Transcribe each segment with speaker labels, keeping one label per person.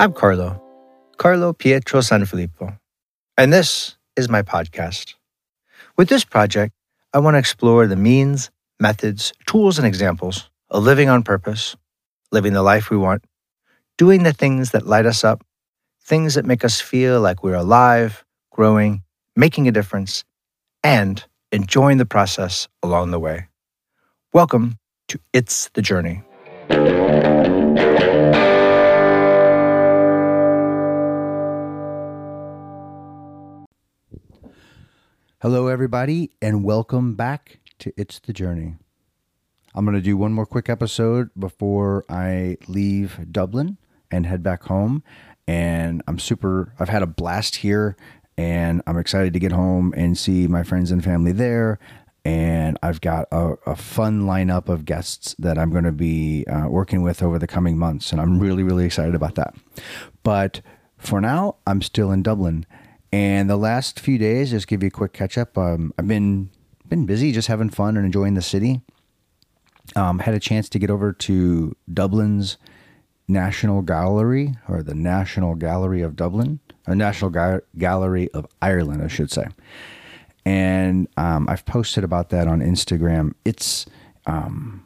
Speaker 1: I'm Carlo, Carlo Pietro Sanfilippo, and this is my podcast. With this project, I want to explore the means, methods, tools, and examples of living on purpose, living the life we want, doing the things that light us up, things that make us feel like we're alive, growing, making a difference, and enjoying the process along the way. Welcome to It's the Journey.
Speaker 2: Hello, everybody, and welcome back to It's the Journey. I'm going to do one more quick episode before I leave Dublin and head back home. And I'm super, I've had a blast here, and I'm excited to get home and see my friends and family there. And I've got a, a fun lineup of guests that I'm going to be uh, working with over the coming months. And I'm really, really excited about that. But for now, I'm still in Dublin and the last few days, just give you a quick catch up. Um, I've been been busy, just having fun and enjoying the city. Um, had a chance to get over to Dublin's National Gallery, or the National Gallery of Dublin, or National Ga- Gallery of Ireland, I should say. And um, I've posted about that on Instagram. It's um,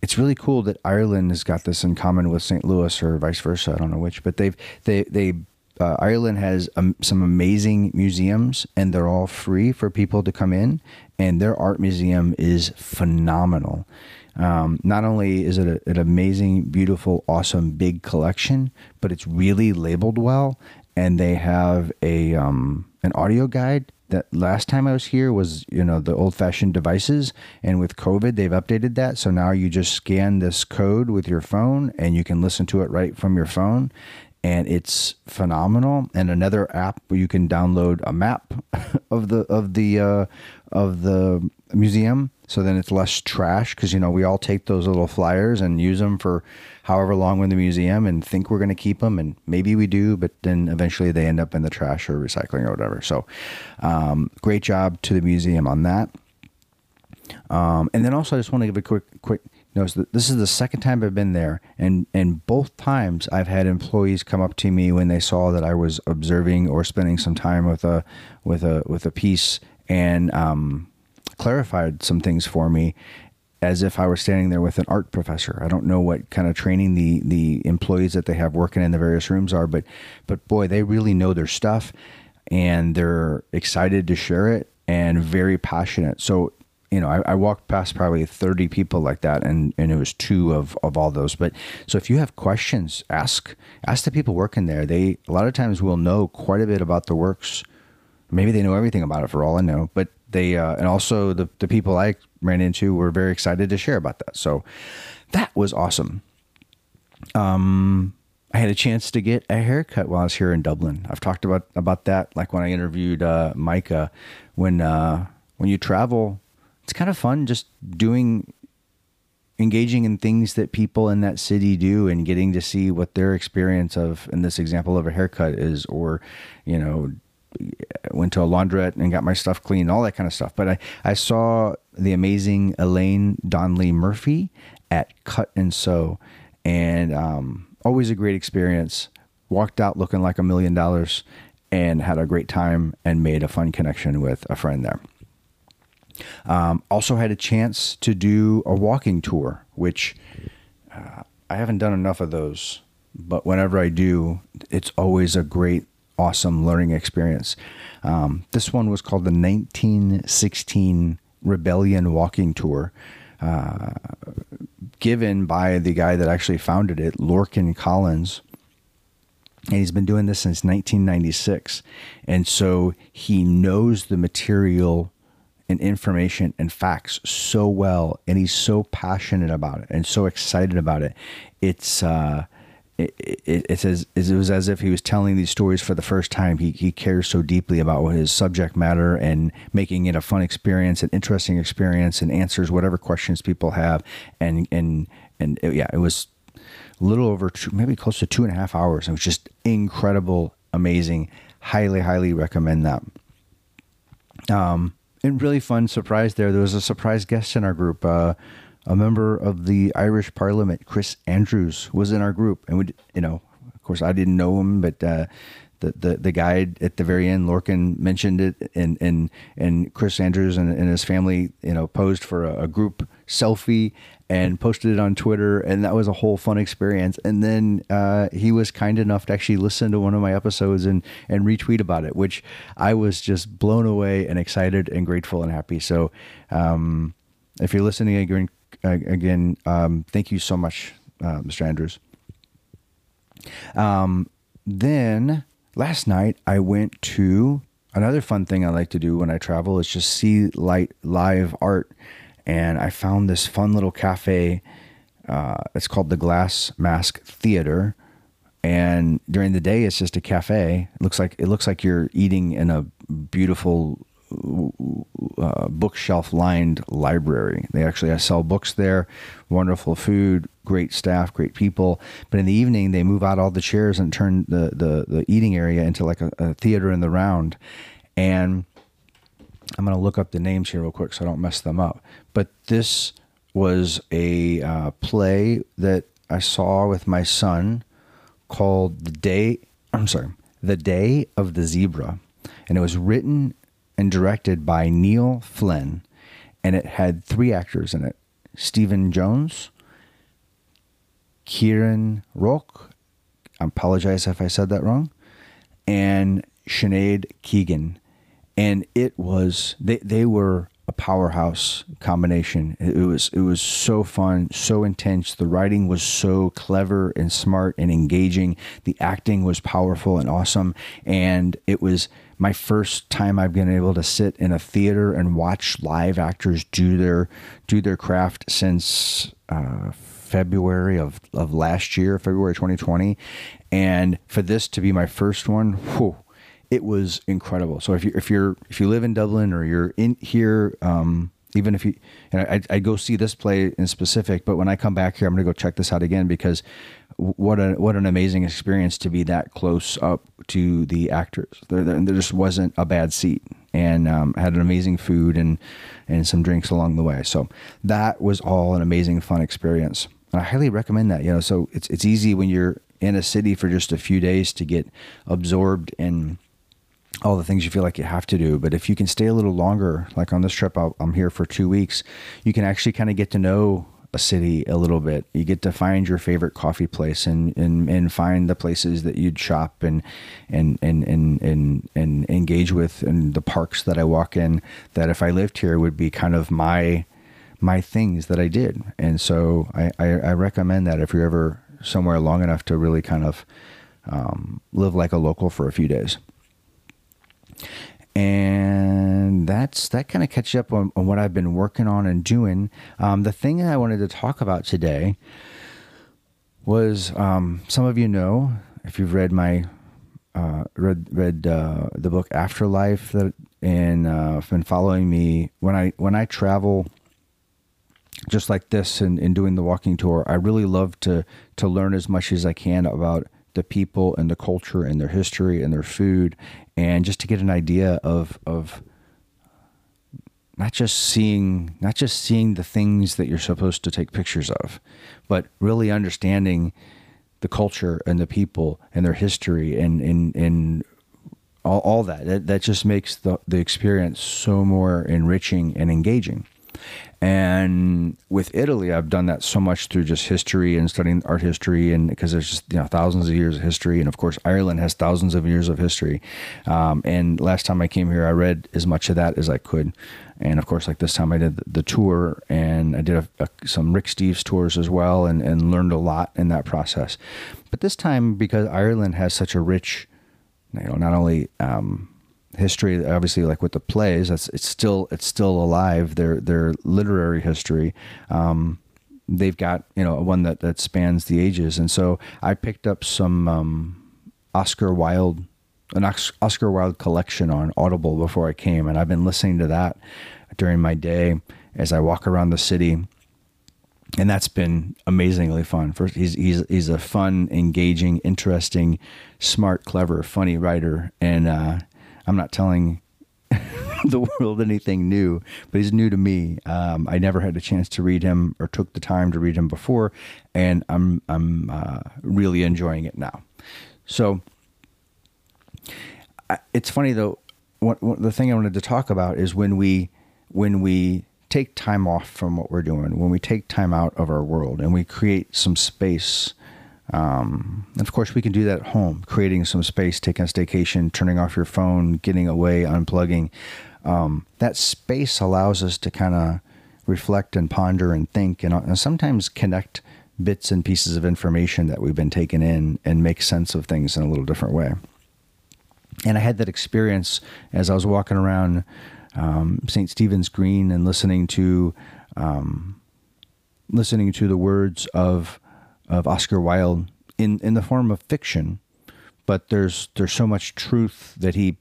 Speaker 2: it's really cool that Ireland has got this in common with St. Louis, or vice versa. I don't know which, but they've they they uh, Ireland has um, some amazing museums, and they're all free for people to come in. And their art museum is phenomenal. Um, not only is it a, an amazing, beautiful, awesome, big collection, but it's really labeled well. And they have a um, an audio guide that last time I was here was you know the old fashioned devices, and with COVID they've updated that. So now you just scan this code with your phone, and you can listen to it right from your phone and it's phenomenal. And another app where you can download a map of the of the uh, of the museum, so then it's less trash because you know we all take those little flyers and use them for however long we're in the museum and think we're going to keep them, and maybe we do, but then eventually they end up in the trash or recycling or whatever. So, um, great job to the museum on that. Um, and then also, I just want to give a quick quick no, this is the second time I've been there, and and both times I've had employees come up to me when they saw that I was observing or spending some time with a with a with a piece and um, clarified some things for me, as if I were standing there with an art professor. I don't know what kind of training the the employees that they have working in the various rooms are, but but boy, they really know their stuff, and they're excited to share it and very passionate. So you know, I, I, walked past probably 30 people like that and, and it was two of, of all those. But so if you have questions, ask, ask the people working there. They, a lot of times will know quite a bit about the works. Maybe they know everything about it for all I know, but they, uh, and also the, the people I ran into were very excited to share about that. So that was awesome. Um, I had a chance to get a haircut while I was here in Dublin. I've talked about, about that. Like when I interviewed, uh, Micah, when, uh, when you travel, it's kind of fun just doing engaging in things that people in that city do and getting to see what their experience of in this example of a haircut is or you know went to a laundrette and got my stuff cleaned all that kind of stuff. But i i saw the amazing elaine donnelly murphy at cut and sew. And um, always a great experience. Walked out looking like a million dollars and had a great time and made a fun connection with a friend there um, also had a chance to do a walking tour, which uh, I haven't done enough of those, but whenever I do, it's always a great, awesome learning experience. Um, this one was called the 1916 Rebellion Walking Tour. Uh, given by the guy that actually founded it, Lorcan Collins. And he's been doing this since 1996. And so he knows the material and information and facts so well, and he's so passionate about it and so excited about it. It's uh, it, it, it's as it was as if he was telling these stories for the first time. He he cares so deeply about what his subject matter and making it a fun experience, an interesting experience, and answers whatever questions people have. And and and it, yeah, it was a little over two, maybe close to two and a half hours. It was just incredible, amazing. Highly, highly recommend that. Um, and really fun surprise there. There was a surprise guest in our group. Uh, a member of the Irish Parliament, Chris Andrews, was in our group, and we, you know, Of course, I didn't know him, but uh, the, the the guy at the very end, Lorcan mentioned it, and and and Chris Andrews and, and his family, you know, posed for a, a, group selfie and posted it on Twitter, and that was a whole fun experience. And then uh, he was kind enough to actually listen to one of my episodes and and retweet about it, which I was just blown away and excited and grateful and happy. So, um, if you're listening again, again, um, thank you so much, uh, Mr. Andrews. Um, then last night I went to another fun thing I like to do when I travel is just see light live art, and I found this fun little cafe. Uh, it's called the Glass Mask Theater, and during the day it's just a cafe. It looks like it looks like you're eating in a beautiful uh, bookshelf lined library. They actually sell books there, wonderful food, great staff, great people. But in the evening, they move out all the chairs and turn the, the, the eating area into like a, a theater in the round. And I'm going to look up the names here real quick so I don't mess them up. But this was a uh, play that I saw with my son called The Day, I'm sorry, The Day of the Zebra. And it was written and directed by Neil Flynn. And it had three actors in it Stephen Jones, Kieran Rourke, I apologize if I said that wrong, and Sinead Keegan. And it was, they, they were a powerhouse combination. It was it was so fun, so intense. The writing was so clever and smart and engaging. The acting was powerful and awesome, and it was my first time I've been able to sit in a theater and watch live actors do their do their craft since uh, February of, of last year, February 2020, and for this to be my first one, whew, it was incredible. So if you if you're if you live in Dublin or you're in here, um, even if you, know, I, I go see this play in specific, but when I come back here, I'm to go check this out again because what a what an amazing experience to be that close up to the actors. There, there, just wasn't a bad seat, and um, had an amazing food and and some drinks along the way. So that was all an amazing fun experience. And I highly recommend that. You know, so it's it's easy when you're in a city for just a few days to get absorbed in all the things you feel like you have to do. But if you can stay a little longer, like on this trip, i am here for two weeks, you can actually kind of get to know a city a little bit. You get to find your favorite coffee place and, and, and find the places that you'd shop and, and, and, and, and, and engage with and the parks that I walk in that if I lived here would be kind of my, my things that I did. And so I, I, I recommend that if you're ever somewhere long enough to really kind of um, live like a local for a few days and that's that kind of catches up on, on, what I've been working on and doing. Um, the thing that I wanted to talk about today was um, some of you know if you've read my uh, read read uh, the book Afterlife that and uh, been following me when I when I travel just like this and, and doing the walking tour I really love to to learn as much as I can about the people and the culture and their history and their food and just to get an idea of of not just seeing not just seeing the things that you're supposed to take pictures of but really understanding the culture and the people and their history and and, and all, all that. that that just makes the, the experience so more enriching and engaging and with Italy, I've done that so much through just history and studying art history, and because there's just you know thousands of years of history, and of course Ireland has thousands of years of history. Um, and last time I came here, I read as much of that as I could, and of course, like this time I did the tour, and I did a, a, some Rick Steves tours as well, and and learned a lot in that process. But this time, because Ireland has such a rich, you know, not only um, history obviously like with the plays that's it's still it's still alive their their literary history. Um, they've got you know one that that spans the ages. And so i picked up some um, oscar wilde an oscar wilde collection on audible before i came. And i've been listening to that during my day as i walk around the city. And that's been amazingly fun. First, he's he's he's a fun, engaging, interesting, smart, clever, funny writer, and uh, I'm not telling the world anything new, but he's new to me. Um, I never had a chance to read him or took the time to read him before, and I'm I'm uh, really enjoying it now. So it's funny though. What, what, the thing I wanted to talk about is when we when we take time off from what we're doing, when we take time out of our world, and we create some space. Um, and of course, we can do that at home, creating some space, taking a staycation, turning off your phone, getting away, unplugging. Um, that space allows us to kind of reflect and ponder and think, and, and sometimes connect bits and pieces of information that we've been taking in and make sense of things in a little different way. And I had that experience as I was walking around um, St. Stephen's Green and listening to um, listening to the words of of Oscar Wilde in in the form of fiction, but there's there's so much truth that he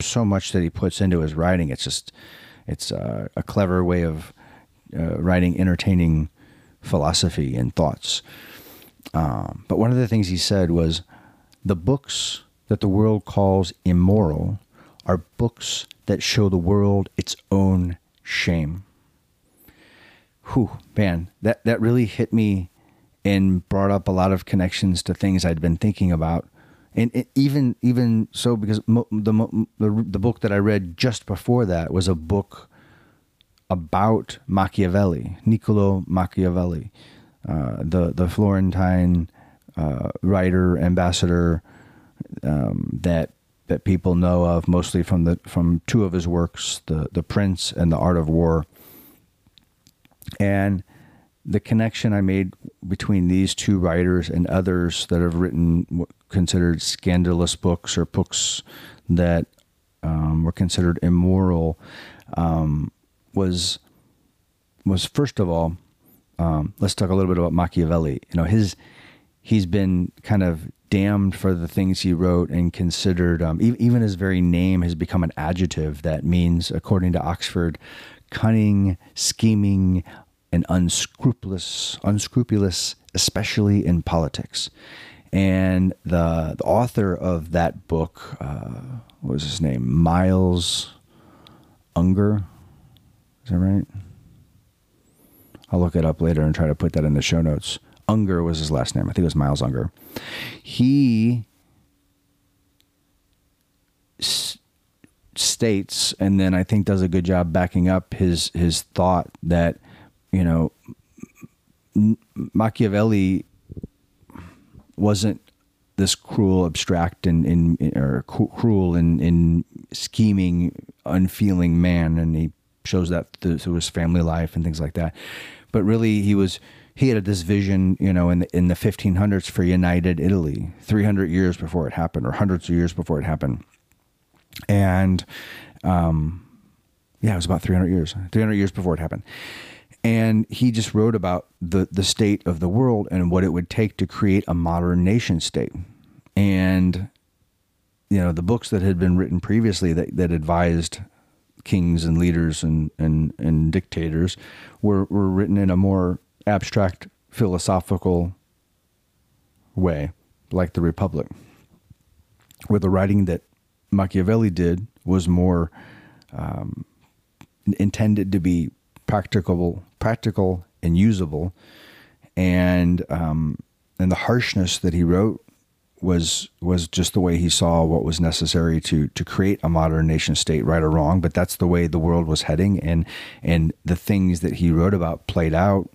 Speaker 2: so much that he puts into his writing. It's just it's a, clever way of uh, writing entertaining philosophy and thoughts. Um, but one of the things he said was the books that the world calls immoral are books that show the world its own shame. Whew, man, that, that really hit me and brought up a lot of connections to things I'd been thinking about. And it, even even so, because mo, the, the the book that I read just before that was a book about Machiavelli, Niccolo Machiavelli, uh, the the Florentine uh, writer ambassador um, that that people know of mostly from the from two of his works, the the Prince and the Art of War. And the connection I made between these two writers and others that have written considered scandalous books or books that um, were considered immoral um, was was first of all, um, let's talk a little bit about Machiavelli. You know, his he's been kind of damned for the things he wrote and considered. Um, even his very name has become an adjective that means, according to Oxford, cunning, scheming, and unscrupulous. Unscrupulous, especially in politics. And the the author of that book, uh, what was his name? Miles Unger. Is that right? I'll look it up later and try to put that in the show notes. Unger was his last name. I think it was Miles Unger. He s- states, and then I think does a good job backing up his his thought that you know Machiavelli wasn't this cruel, abstract, and, and or cruel and, and scheming, unfeeling man, and he shows that through his family life and things like that. But really, he was he had this vision, you know, in the, in the 1500s for united Italy, 300 years before it happened, or hundreds of years before it happened, and um, yeah, it was about 300 years, 300 years before it happened. And he just wrote about the the state of the world and what it would take to create a modern nation state. And you know, the books that had been written previously that, that advised kings and leaders and, and, and dictators were, were written in a more abstract philosophical way, like the Republic, where the writing that Machiavelli did was more um, intended to be practicable, practical and usable, and um, and the harshness that he wrote was was just the way he saw what was necessary to to create a modern nation state, right or wrong. But that's the way the world was heading, and and the things that he wrote about played out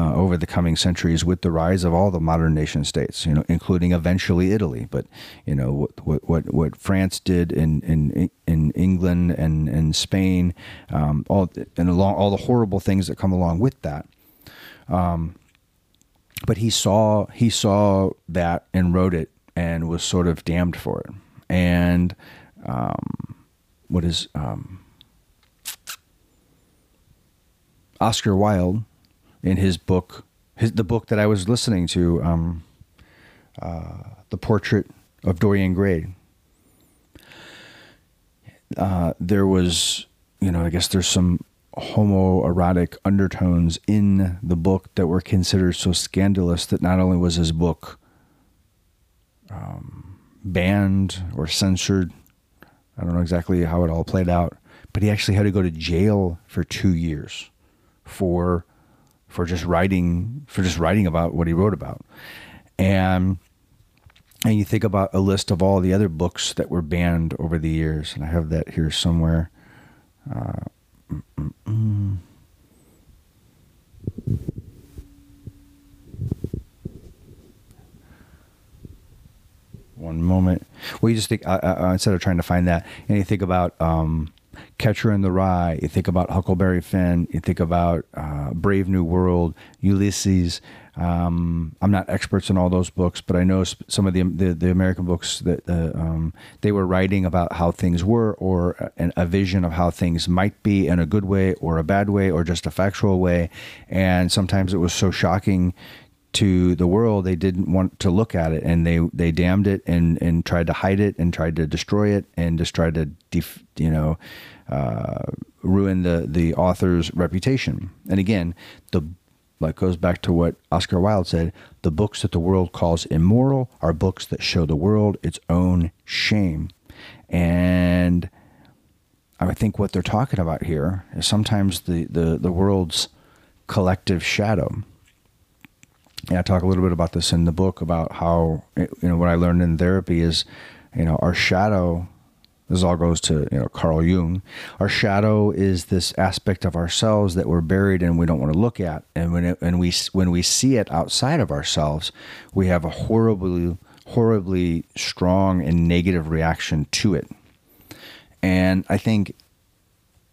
Speaker 2: uh, over the coming centuries with the rise of all the modern nation states, you know, including eventually Italy. But you know what what what France did in in in England and and Spain, um, all and along all the horrible things that come along with that. Um, but he saw he saw that and wrote it and was sort of damned for it. And um, what is um, Oscar Wilde in his book, his, the book that I was listening to, um, uh, The Portrait of Dorian Gray. Uh, there was, you know, I guess there's some homoerotic undertones in the book that were considered so scandalous that not only was his book um, banned or censored, I don't know exactly how it all played out, but he actually had to go to jail for two years for for just writing for just writing about what he wrote about. And and you think about a list of all the other books that were banned over the years, and I have that here somewhere. Uh, mm, mm, mm. One moment. Well, you just think uh, uh, instead of trying to find that, and you think about um, Catcher in the Rye, you think about Huckleberry Finn, you think about uh, Brave New World, Ulysses. Um, I'm not experts in all those books, but I know some of the the, the American books that uh, um, they were writing about how things were, or a, a, vision of how things might be in a good way, or a bad way, or just a factual way. And sometimes it was so shocking to the world they didn't want to look at it and they they damned it and and tried to hide it and tried to destroy it and just tried to def, you know uh, ruin the the author's reputation and again the like goes back to what Oscar Wilde said the books that the world calls immoral are books that show the world its own shame. And I think what they're talking about here is sometimes the, the, the world's collective shadow. And I talk a little bit about this in the book about how, you know, what I learned in therapy is, you know, our shadow this all goes to you know Carl Jung. Our shadow is this aspect of ourselves that we're buried and we don't want to look at. And when it, when we when we see it outside of ourselves, we have a horribly horribly strong and negative reaction to it. And I think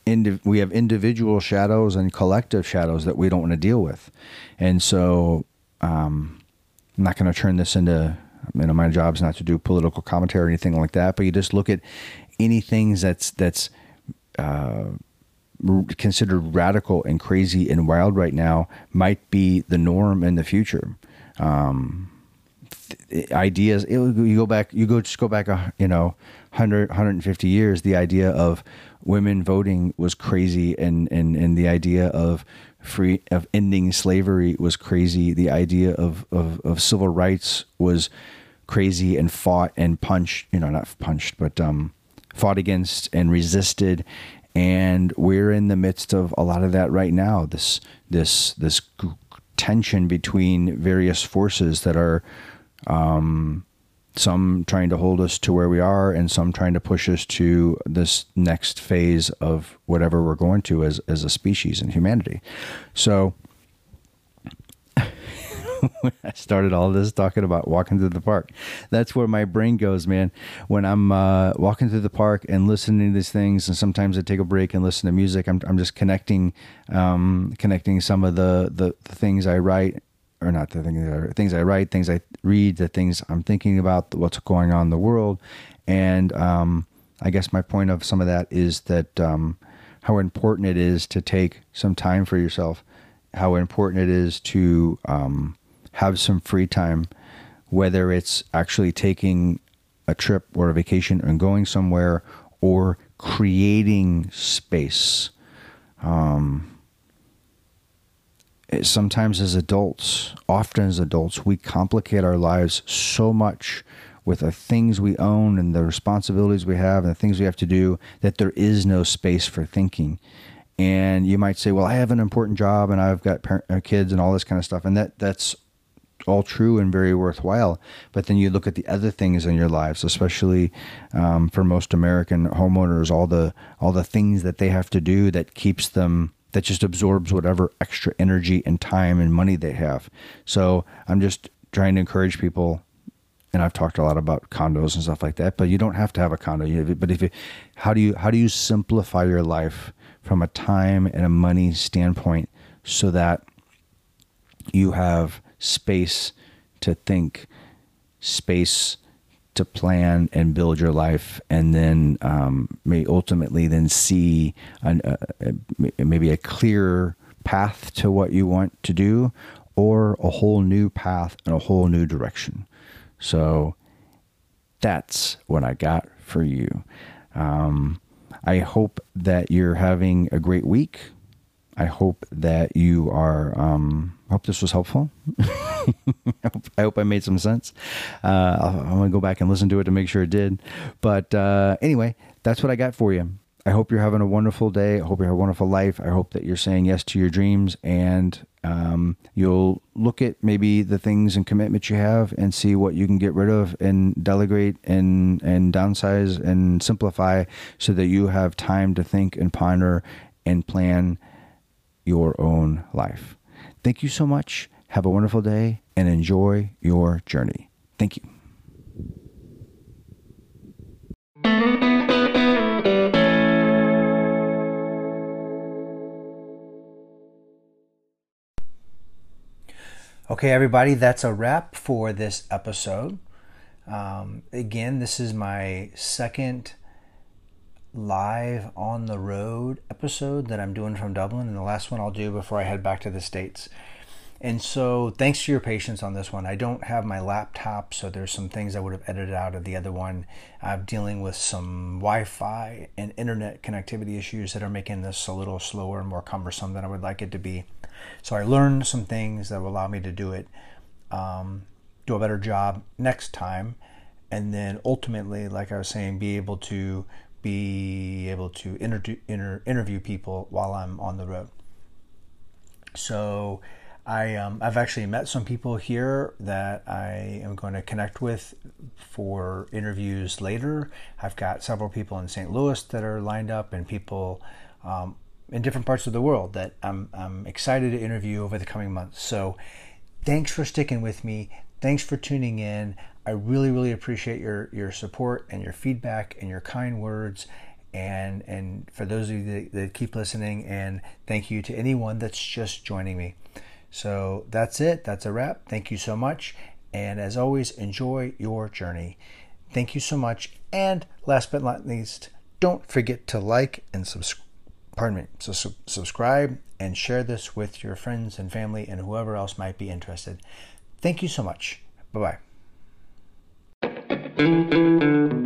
Speaker 2: indi- we have individual shadows and collective shadows that we don't want to deal with. And so um, I'm not going to turn this into you know my job's not to do political commentary or anything like that but you just look at anything that's that's uh, considered radical and crazy and wild right now might be the norm in the future. Um, th- ideas it, you go back you go just go back a you know 100 150 years the idea of women voting was crazy and and and the idea of free of ending slavery was crazy the idea of of, of civil rights was crazy and fought and punched you know not punched but um fought against and resisted and we're in the midst of a lot of that right now. This this this tension between various forces that are um, some trying to hold us to where we are and some trying to push us to this next phase of whatever we're going to as as a species and humanity. So I started all this talking about walking through the park. That's where my brain goes, man. When I'm uh, walking through the park and listening to these things, and sometimes I take a break and listen to music. I'm, I'm just connecting, um, connecting some of the, the, the things I write, or not the things, things I write, things I read, the things I'm thinking about, what's going on in the world, and um, I guess my point of some of that is that um, how important it is to take some time for yourself, how important it is to um, have some free time, whether it's actually taking a trip or a vacation and going somewhere or creating space. Um, sometimes as adults, often as adults, we complicate our lives so much with the things we own and the responsibilities we have and the things we have to do that there is no space for thinking. And you might say, "Well, I have an important job and I've got uh, kids and all this kind of stuff," and that that's all true and very worthwhile. But then you look at the other things in your lives, especially um, for most American homeowners, all the all the things that they have to do that keeps them that just absorbs whatever extra energy and time and money they have. So I'm just trying to encourage people. And I've talked a lot about condos and stuff like that, but you don't have to have a condo. But if you, how do you how do you simplify your life from a time and a money standpoint so that you have space to think, space to plan and build your life, and then um, may ultimately then see an, uh, maybe a clearer path to what you want to do, or a whole new path and a whole new direction. So that's what I got for you. Um, I hope that you're having a great week. I hope that you are. Um, I hope this was helpful. I, hope, I, hope, I made some sense. Uh, I'm to go back and listen to it to make sure it did. But uh, anyway, that's what I got for you. I hope you're having a wonderful day. I hope you have a wonderful life. I hope that you're saying yes to your dreams and um, you'll look at maybe the things and commitments you have and see what you can get rid of and delegate and, and downsize and simplify so that you have time to think and ponder and plan your own life. Thank you so much. Have a wonderful day and enjoy your journey. Thank you. Okay, everybody, that's a wrap for this episode. Um, again, this is my second live on the road episode that I'm doing from Dublin, and the last one I'll do before I head back to the States. And so, thanks for your patience on this one. I don't have my laptop, so there's some things I would have edited out of the other one. I'm dealing with some Wi Fi and internet connectivity issues that are making this a little slower and more cumbersome than I would like it to be. So I learned some things that will allow me to do it, um, do a better job next time, and then ultimately, like I was saying, be able to be able to inter- inter- interview people while I'm on the road. So I um, I've actually met some people here that I am going to connect with for interviews later. I've got several people in St. Louis that are lined up, and people um, in different parts of the world that I'm, I'm excited to interview over the coming months. So thanks for sticking with me. Thanks for tuning in. I really, really appreciate your, your support and your feedback and your kind words. And, and for those of you that, that keep listening, and thank you to anyone that's just joining me. So that's it. That's a wrap. Thank you so much. And as always, enjoy your journey. Thank you so much. And last but not least, don't forget to like and subscribe pardon me, so su- subscribe and share this with your friends and family and whoever else might be interested. Thank you so much. Bye bye.